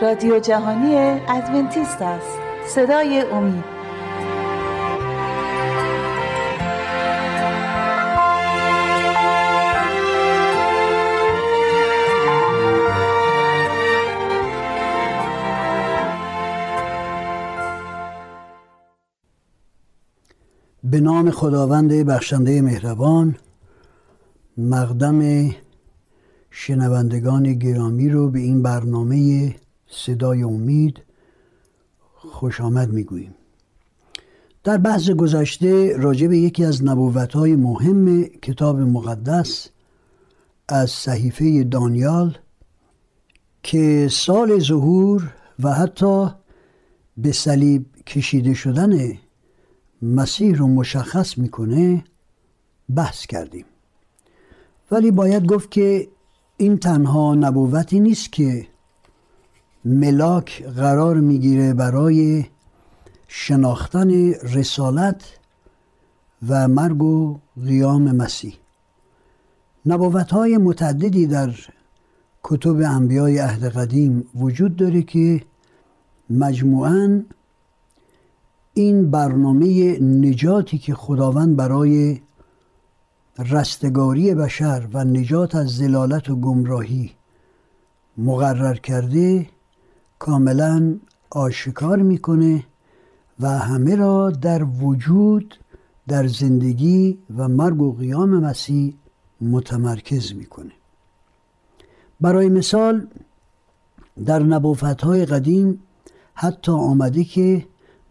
رادیو جهانی ادونتیست است. صدای امید. به نام خداوند بخشنده مهربان مقدم شنوندگان گرامی رو به این برنامه صدای امید خوش آمد می‌گوییم. در بحث گذشته راجع به یکی از های مهم کتاب مقدس از صحیفه دانیال که سال ظهور و حتی به صلیب کشیده شدن مسیح رو مشخص می‌کنه بحث کردیم. ولی باید گفت که این تنها نبوتی نیست که ملاک قرار می‌گیره برای شناختن رسالت و مرگ و قیام مسیح. نبوت های متعددی در کتب انبیای عهد قدیم وجود داره که مجموعاً این برنامه نجاتی که خداوند برای رستگاری بشر و نجات از زلالت و گمراهی مقرر کرده کاملا آشکار می‌کنه و همه را در وجود در زندگی و مرگ و قیام مسیح متمرکز می‌کنه. برای مثال در نبوت های قدیم حتی آمده که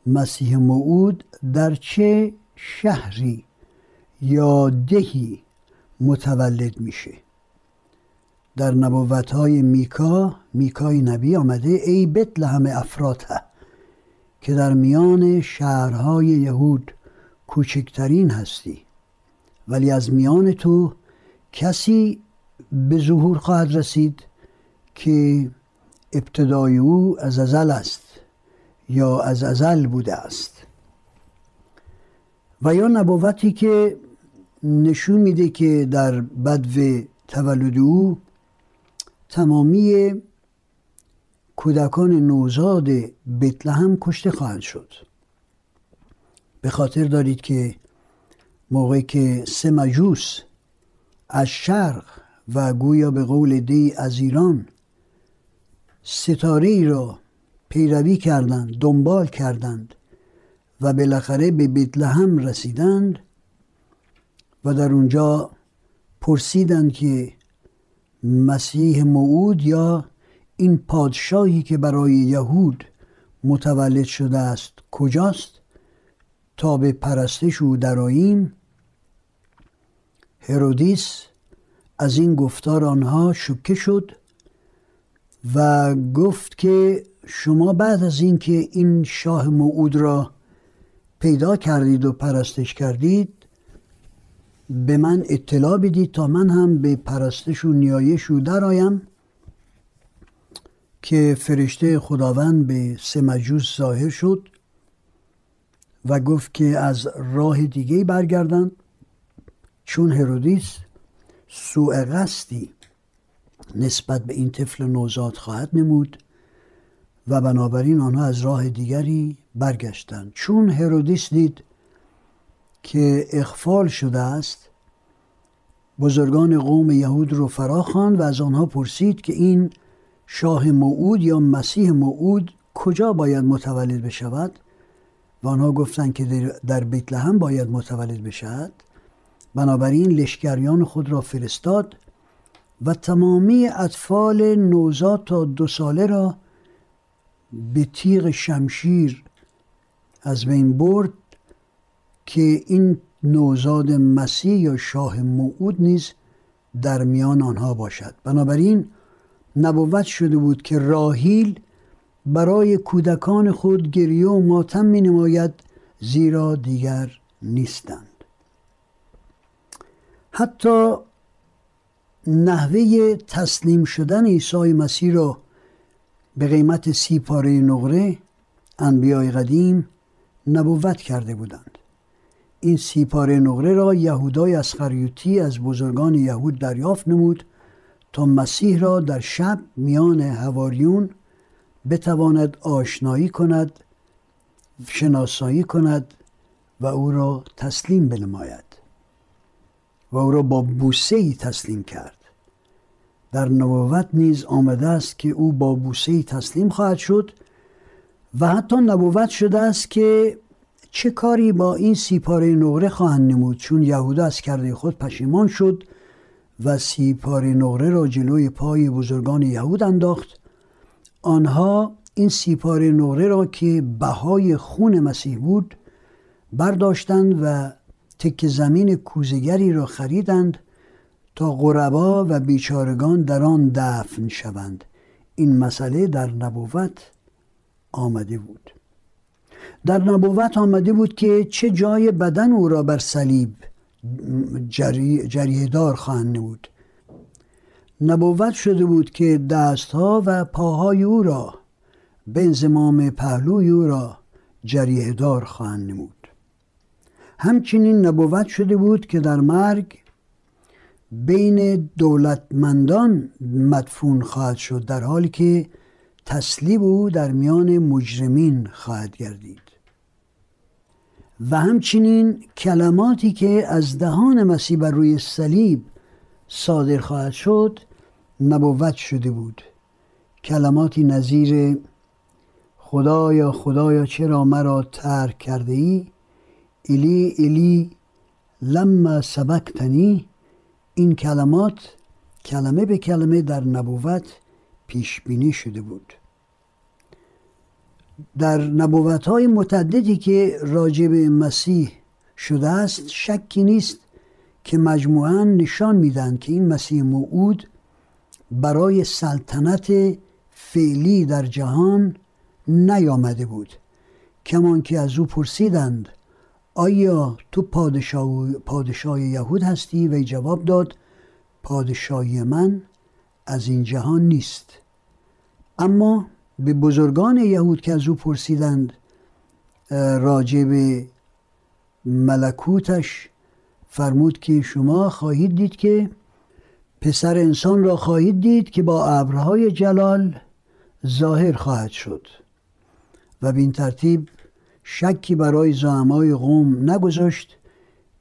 مسیح موعود در چه شهری یا دهی متولد میشه. در نبوت های میکا میکای نبی آمده ای بتلهم افراته که در میان شهرهای یهود کوچکترین هستی. ولی از میان تو کسی به ظهور خواهد رسید که ابتدای او از ازل است یا از ازل بوده است. و یا نبوتی که نشون میده که در بدو تولد او تمامی کودکان نوزاد بتلهم کشته خواهند شد. به خاطر دارید که موقعی که سه مجوس از شرق و گویا به قول دی از ایران ستاره ای را پیروی کردند دنبال کردند و بالاخره به بیتلهم رسیدند و در اونجا پرسیدند که مسیح موعود یا این پادشاهی که برای یهود متولد شده است کجاست؟ تا به پرستش او دراییم هرودیس از این گفتار آنها شکه شد و گفت که شما بعد از اینکه این شاه موعود را پیدا کردید و پرستش کردید به من اطلاع بدید تا من هم به پرستش و نیایش او درآیم که فرشته خداوند به سه مجوس ظاهر شد و گفت که از راه دیگه برگردن چون هرودیس سوء قصدی نسبت به این طفل نوزاد خواهد نمود و بنابراین آنها از راه دیگری برگشتند. چون هرودیس دید که اخفال شده است بزرگان قوم یهود رو فرا خواند و از آنها پرسید که این شاه موعود یا مسیح موعود کجا باید متولد بشود؟ و آنها گفتند که در بیت لحم باید متولد بشود. بنابراین لشکریان خود را فرستاد و تمامی اطفال نوزاد تا دو ساله را به تیغ شمشیر از بین برد که این نوزاد مسیح یا شاه موعود نیز در میان آنها باشد. بنابراین نبوت شده بود که راهیل برای کودکان خود گریه و ماتم می نماید زیرا دیگر نیستند. حتی نحوه تسلیم شدن عیسی مسیح را به قیمت سی پاره نقره انبیای قدیم نبوت کرده بودند. این سی پاره نقره را یهودای اسخریوتی از بزرگان یهود دریافت نمود تا مسیح را در شب میان هواریون بتواند آشنایی کند شناسایی کند و او را تسلیم بنماید و او را با بوسه ای تسلیم کرد. در نبوت نیز آمده است که او با بوسه ای تسلیم خواهد شد و حتی نبوت شده است که چه کاری با این سیپاره نقره خواهند نمود؟ چون یهودا از کرده خود پشیمان شد و سیپاره نقره را جلوی پای بزرگان یهود انداخت. آنها این سیپاره نقره را که بهای خون مسیح بود برداشتند و تک زمین کوزگری را خریدند تا غربا و بیچارگان در آن دفن شوند. این مسئله در نبوت آمده بود. در نبوت آمده بود که چه جای بدن او را بر صلیب جری، جریه دار خواهند نمود. نبوت شده بود که دستها و پاهای او را به انزمام پهلوی او را جریه دار خواهند نمود. همچنین نبوت شده بود که در مرگ بین دولتمندان مدفون خواهد شد در حالی که تسلیب او در میان مجرمین خواهد گردید. و همچنین کلماتی که از دهان مسیح بر روی صلیب صادر خواهد شد نبوت شده بود. کلماتی نظیر خدایا خدایا چرا مرا ترک کرده ای الی الی لما سبکتنی این کلمات کلمه به کلمه در نبوت پیش بینی شده بود. در نبوت های متعددی که راجع به مسیح شده است شکی نیست که مجموعا نشان میدن که این مسیح موعود برای سلطنت فعلی در جهان نیامده بود. کمان که از او پرسیدند آیا تو پادشاه, پادشاه یهود هستی؟ و جواب داد پادشاهی من از این جهان نیست. اما به بزرگان یهود که از او پرسیدند راجع ملکوتش فرمود که شما خواهید دید که پسر انسان را خواهید دید که با ابرهای جلال ظاهر خواهد شد و به این ترتیب شکی برای زعمای قوم نگذاشت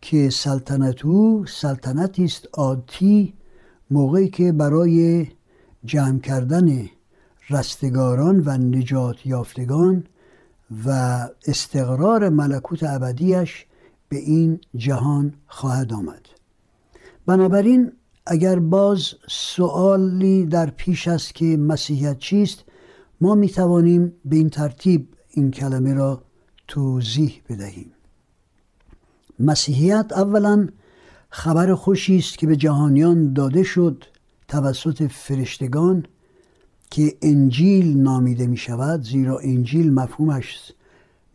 که سلطنت او سلطنتی است عادی موقعی که برای جمع کردن رستگاران و نجات یافتگان و استقرار ملکوت ابدیش به این جهان خواهد آمد. بنابراین اگر باز سوالی در پیش است که مسیحیت چیست ما می توانیم به این ترتیب این کلمه را توضیح بدهیم. مسیحیت اولا خبر خوشی است که به جهانیان داده شد توسط فرشتگان که انجیل نامیده می شود زیرا انجیل مفهومش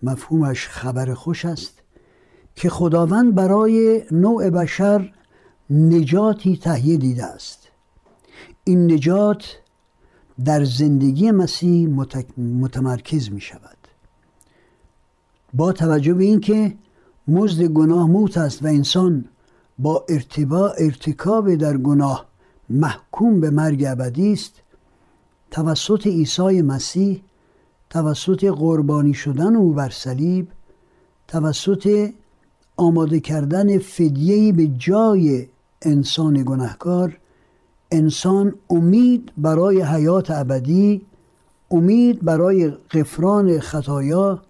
مفهومش خبر خوش است که خداوند برای نوع بشر نجاتی تهیه دیده است. این نجات در زندگی مسیح متمرکز می شود با توجه به اینکه مزد گناه موت است و انسان با ارتباع ارتکاب در گناه محکوم به مرگ ابدی است توسط عیسی مسیح توسط قربانی شدن او بر صلیب توسط آماده کردن فدیهی به جای انسان گناهکار انسان امید برای حیات ابدی امید برای غفران خطایا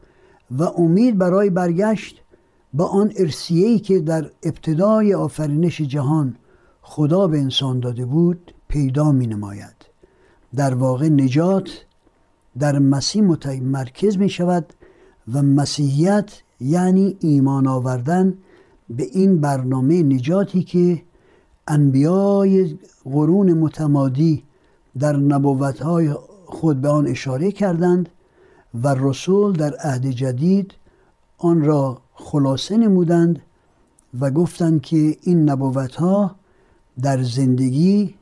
و امید برای برگشت با آن ارسیه‌ای که در ابتدای آفرینش جهان خدا به انسان داده بود پیدا می نماید در واقع نجات در مسیح متمرکز می شود و مسیحیت یعنی ایمان آوردن به این برنامه نجاتی که انبیای قرون متمادی در نبوتهای خود به آن اشاره کردند و رسول در عهد جدید آن را خلاصه نمودند و گفتند که این نبوت ها در زندگی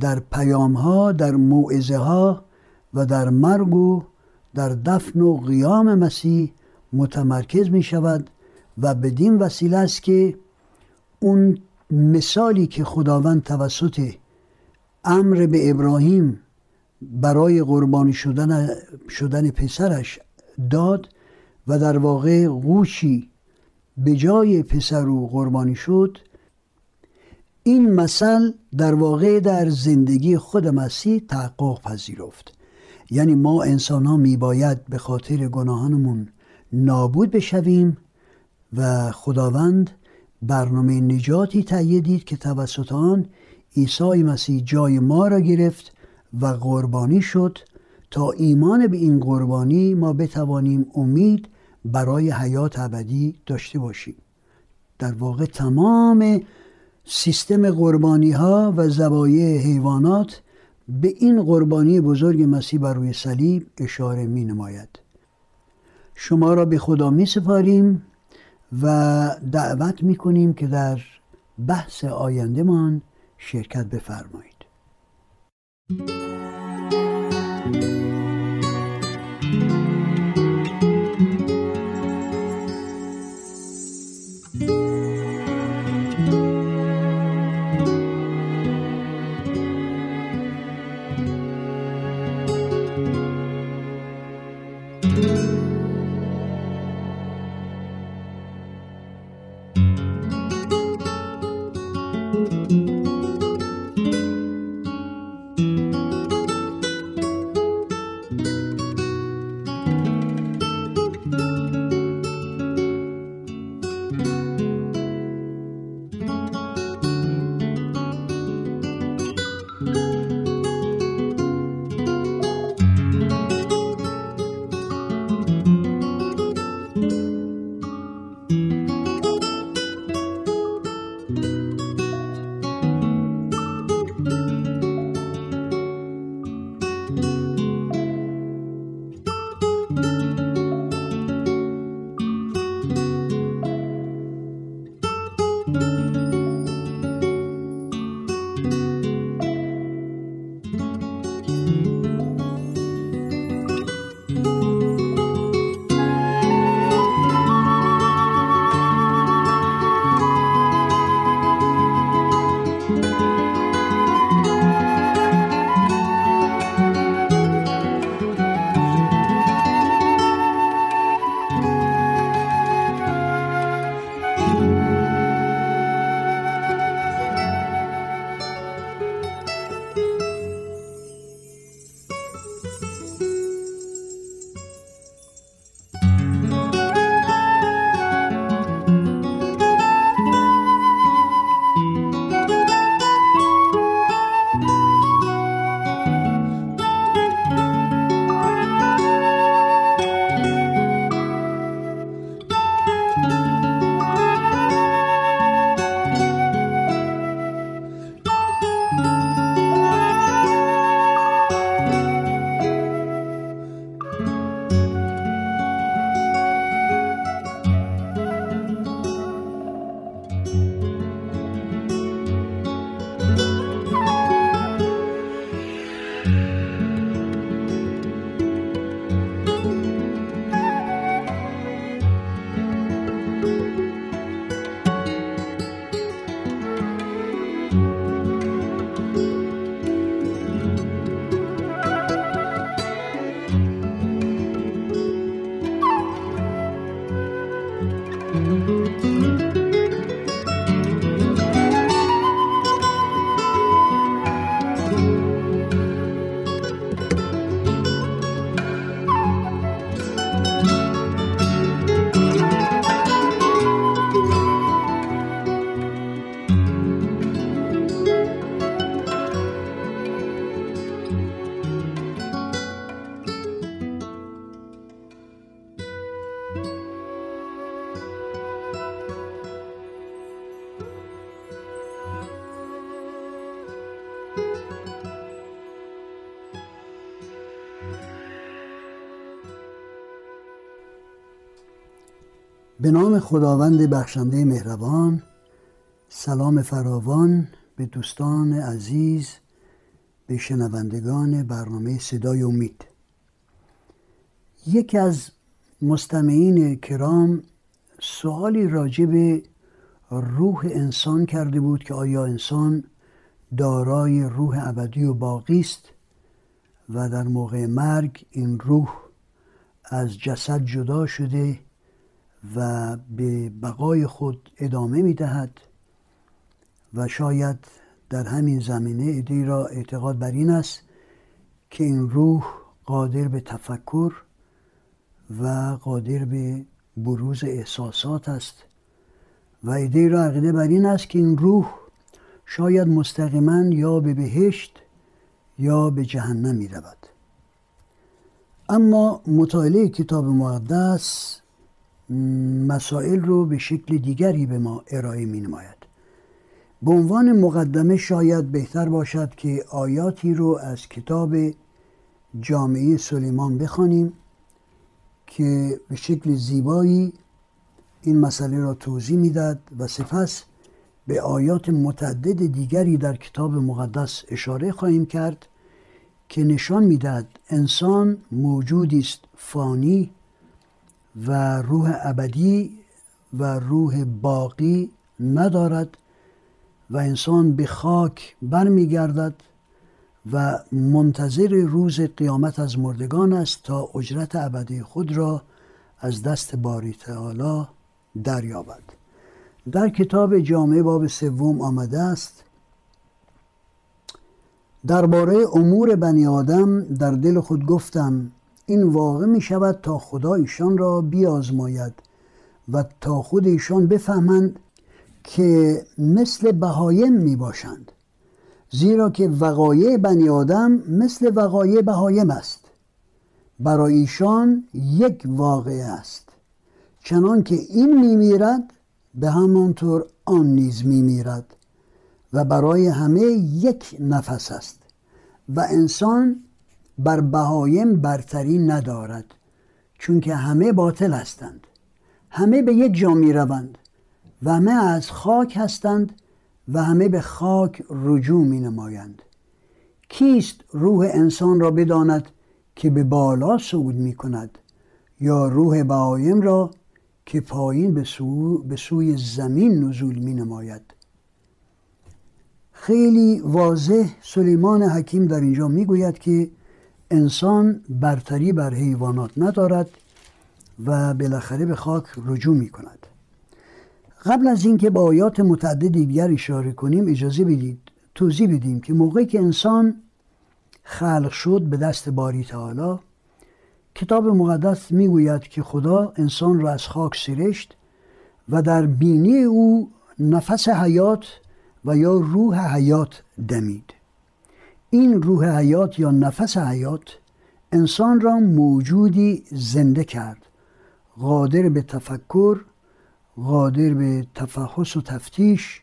در پیام ها در موعظه ها و در مرگ و در دفن و قیام مسیح متمرکز می شود و بدین وسیله است که اون مثالی که خداوند توسط امر به ابراهیم برای قربانی شدن, شدن پسرش داد و در واقع قوشی به جای پسر او قربانی شد این مثل در واقع در زندگی خود مسیح تحقق پذیرفت. یعنی ما انسان ها می باید به خاطر گناهانمون نابود بشویم و خداوند برنامه نجاتی تهیه دید که توسط آن عیسی مسیح جای ما را گرفت و قربانی شد. تا ایمان به این قربانی ما بتوانیم امید برای حیات ابدی داشته باشیم. در واقع تمام سیستم قربانی ها و زبایع حیوانات به این قربانی بزرگ مسیح بر روی صلیب اشاره می نماید شما را به خدا می سپاریم و دعوت می کنیم که در بحث آیندهمان شرکت بفرمایید. به نام خداوند بخشنده مهربان سلام فراوان به دوستان عزیز به شنوندگان برنامه صدای امید. یکی از مستمعین کرام سوالی راجع به روح انسان کرده بود که آیا انسان دارای روح ابدی و باقی است و در موقع مرگ این روح از جسد جدا شده و به بقای خود ادامه می دهد و شاید در همین زمینه ایده را اعتقاد بر این است که این روح قادر به تفکر و قادر به بروز احساسات است و ایده را عقیده بر این است که این روح شاید مستقیما یا به بهشت یا به جهنم می رود اما مطالعه کتاب مقدس مسائل رو به شکل دیگری به ما ارائه می نماید به عنوان مقدمه شاید بهتر باشد که آیاتی رو از کتاب جامعه سلیمان بخوانیم که به شکل زیبایی این مسئله را توضیح می‌داد و سپس به آیات متعدد دیگری در کتاب مقدس اشاره خواهیم کرد که نشان می‌داد انسان موجودی است فانی و روح ابدی و روح باقی ندارد و انسان به خاک برمیگردد و منتظر روز قیامت از مردگان است تا اجرت ابدی خود را از دست باری تعالی دریابد. در کتاب جامعه باب سوم آمده است درباره امور بنی آدم در دل خود گفتم این واقع می شود تا خدا ایشان را بیازماید و تا خود ایشان بفهمند که مثل بهایم می باشند زیرا که وقایع بنی آدم مثل وقایع بهایم است. برای ایشان یک واقع است چنان که این میمیرد به همانطور آن نیز میمیرد و برای همه یک نفس است و انسان بر بهایم برتری ندارد چون که همه باطل هستند. همه به یک جا می روند و همه از خاک هستند و همه به خاک رجوع می نمایند کیست روح انسان را بداند که به بالا صعود می کند یا روح بهایم را که پایین به, سو به سوی زمین نزول می نماید خیلی واضح سلیمان حکیم در اینجا می گوید که انسان برتری بر حیوانات ندارد و بالاخره به خاک رجوع می کند قبل از اینکه با آیات متعدد دیگر اشاره کنیم اجازه بدید توضیح بدیم که موقعی که انسان خلق شد به دست باری تعالی کتاب مقدس می‌گوید که خدا انسان را از خاک سرشت و در بینی او نفس حیات و یا روح حیات دمید. این روح حیات یا نفس حیات انسان را موجودی زنده کرد. قادر به تفکر قادر به تفحص و تفتیش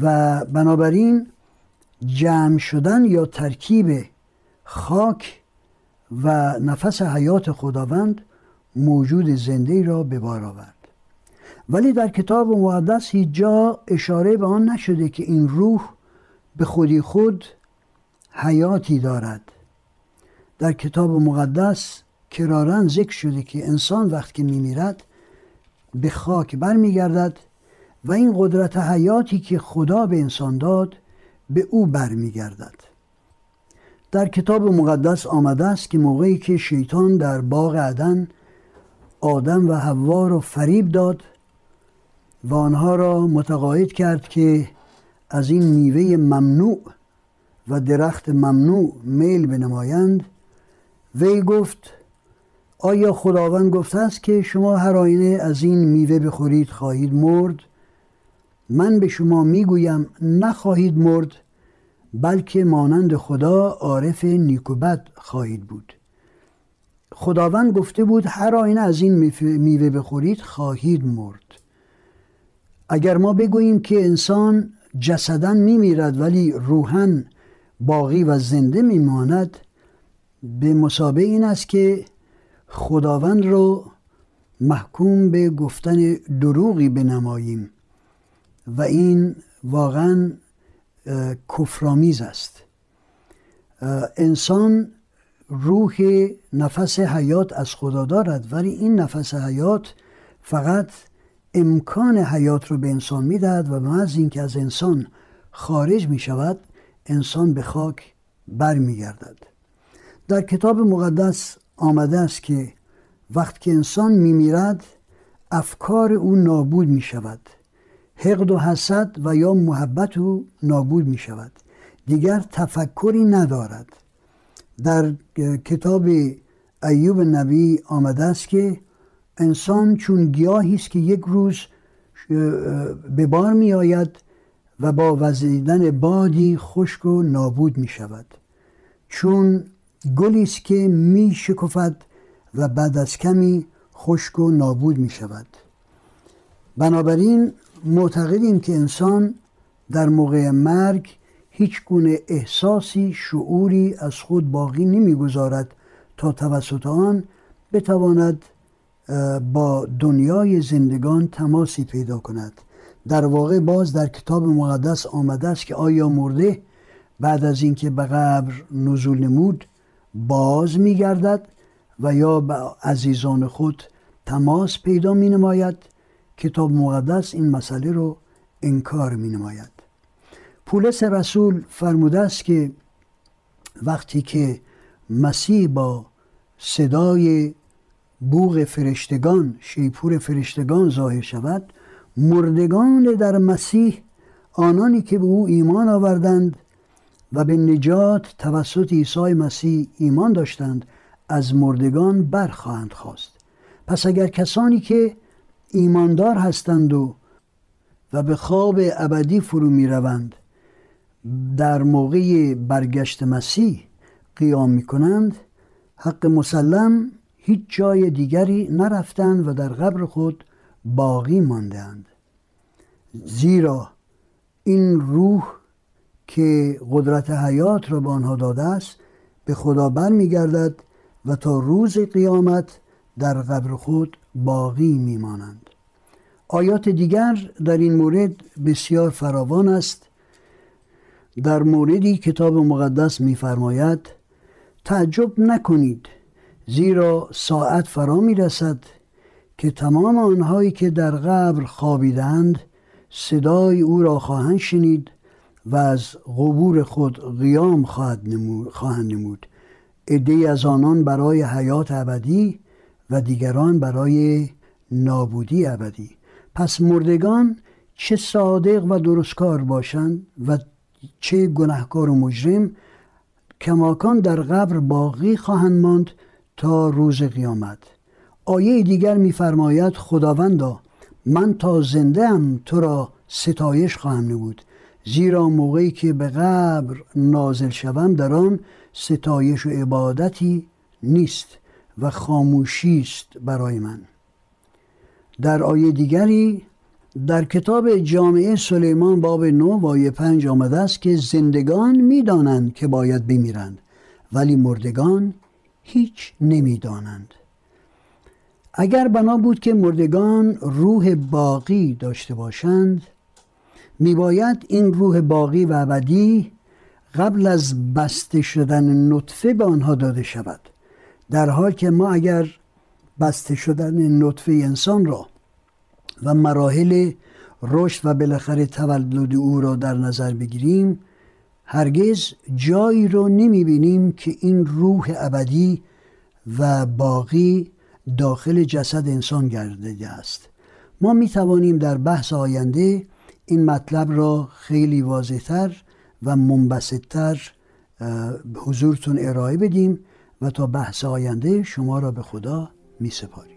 و بنابراین جمع شدن یا ترکیب خاک و نفس حیات خداوند موجود زنده را به بار آورد. ولی در کتاب مقدس هیچ جا اشاره به آن نشده که این روح به خودی خود حیاتی دارد. در کتاب مقدس کرارن ذکر شده که انسان وقتی میمیرد به خاک برمیگردد و این قدرت حیاتی که خدا به انسان داد به او برمیگردد. در کتاب مقدس آمده است که موقعی که شیطان در باغ عدن آدم و حوا را فریب داد و آنها را متقاعد کرد که از این میوه ممنوع و درخت ممنوع میل بنمایند وی گفت آیا خداوند گفته است که شما هر آینه از این میوه بخورید خواهید مرد؟ من به شما می‌گویم نخواهید مرد بلکه مانند خدا عارف نیکوبت خواهید بود. خداوند گفته بود هر آینه از این میوه بخورید خواهید مرد. اگر ما بگوییم که انسان جسدا میمیرد ولی روحن باقی و زنده میماند به مسابه این است که خداوند رو محکوم به گفتن دروغی بنماییم و این واقعا کفرآمیز است. انسان روح نفس حیات از خدا دارد ولی این نفس حیات فقط امکان حیات رو به انسان می‌دهد و محض اینکه از انسان خارج می شود انسان به خاک برمیگردد. در کتاب مقدس آمده است که وقتی که انسان میمیرد افکار او نابود می شود حقد و حسد و یا محبت او نابود می شود دیگر تفکری ندارد. در کتاب ایوب نبی آمده است که انسان چون گیاهی است که یک روز به بار می آید و با وزیدن بادی خشک و نابود می شود چون گلی است که می شکفد و بعد از کمی خشک و نابود می شود بنابراین معتقدیم که انسان در موقع مرگ هیچ گونه احساسی شعوری از خود باقی نمی‌گذارد تا توسط آن بتواند با دنیای زندگان تماسی پیدا کند. در واقع باز در کتاب مقدس آمده است که آیا مرده بعد از اینکه به قبر نزول نمود باز میگردد و یا به عزیزان خود تماس پیدا می نماید کتاب مقدس این مسئله رو انکار می نماید پولس رسول فرموده است که وقتی که مسیح با صدای بوغ فرشتگان شیپور فرشتگان ظاهر شود مردگان در مسیح آنانی که به او ایمان آوردند و به نجات توسط عیسی مسیح ایمان داشتند از مردگان برخواهند خواست. پس اگر کسانی که ایماندار هستند و و به خواب ابدی فرو می روند در موقع برگشت مسیح قیام می کنند حق مسلم هیچ جای دیگری نرفتند و در قبر خود باقی ماندند زیرا این روح که قدرت حیات را به آنها داده است به خدا برمیگردد و تا روز قیامت در قبر خود باقی میمانند. آیات دیگر در این مورد بسیار فراوان است. در موردی کتاب مقدس میفرماید تعجب نکنید زیرا ساعت فرا می رسد که تمام آنهایی که در قبر خوابیدند صدای او را خواهند شنید و از قبور خود قیام خواهند نمود. عده از آنان برای حیات ابدی و دیگران برای نابودی ابدی. پس مردگان چه صادق و درستکار باشند و چه گناهکار و مجرم کماکان در قبر باقی خواهند ماند تا روز قیامت. آیه دیگر میفرماید خداوندا من تا زنده ام تو را ستایش خواهم نمود زیرا موقعی که به قبر نازل شوم در آن ستایش و عبادتی نیست و خاموشی است برای من. در آیه دیگری در کتاب جامعه سلیمان باب 9 و آیه 5 آمده است که زندگان می‌دانند که باید بمیرند ولی مردگان هیچ نمی‌دانند. اگر بنا بود که مردگان روح باقی داشته باشند میباید این روح باقی و ابدی قبل از بسته شدن نطفه به آنها داده شود در حال که ما اگر بسته شدن نطفه انسان را و مراحل رشد و بالاخره تولد او را در نظر بگیریم هرگز جایی رو نمی بینیم که این روح ابدی و باقی داخل جسد انسان گردیده است. ما می توانیم در بحث آینده این مطلب را خیلی واضحتر و منبسطتر حضورتون ارائه بدیم و تا بحث آینده شما را به خدا می سپاریم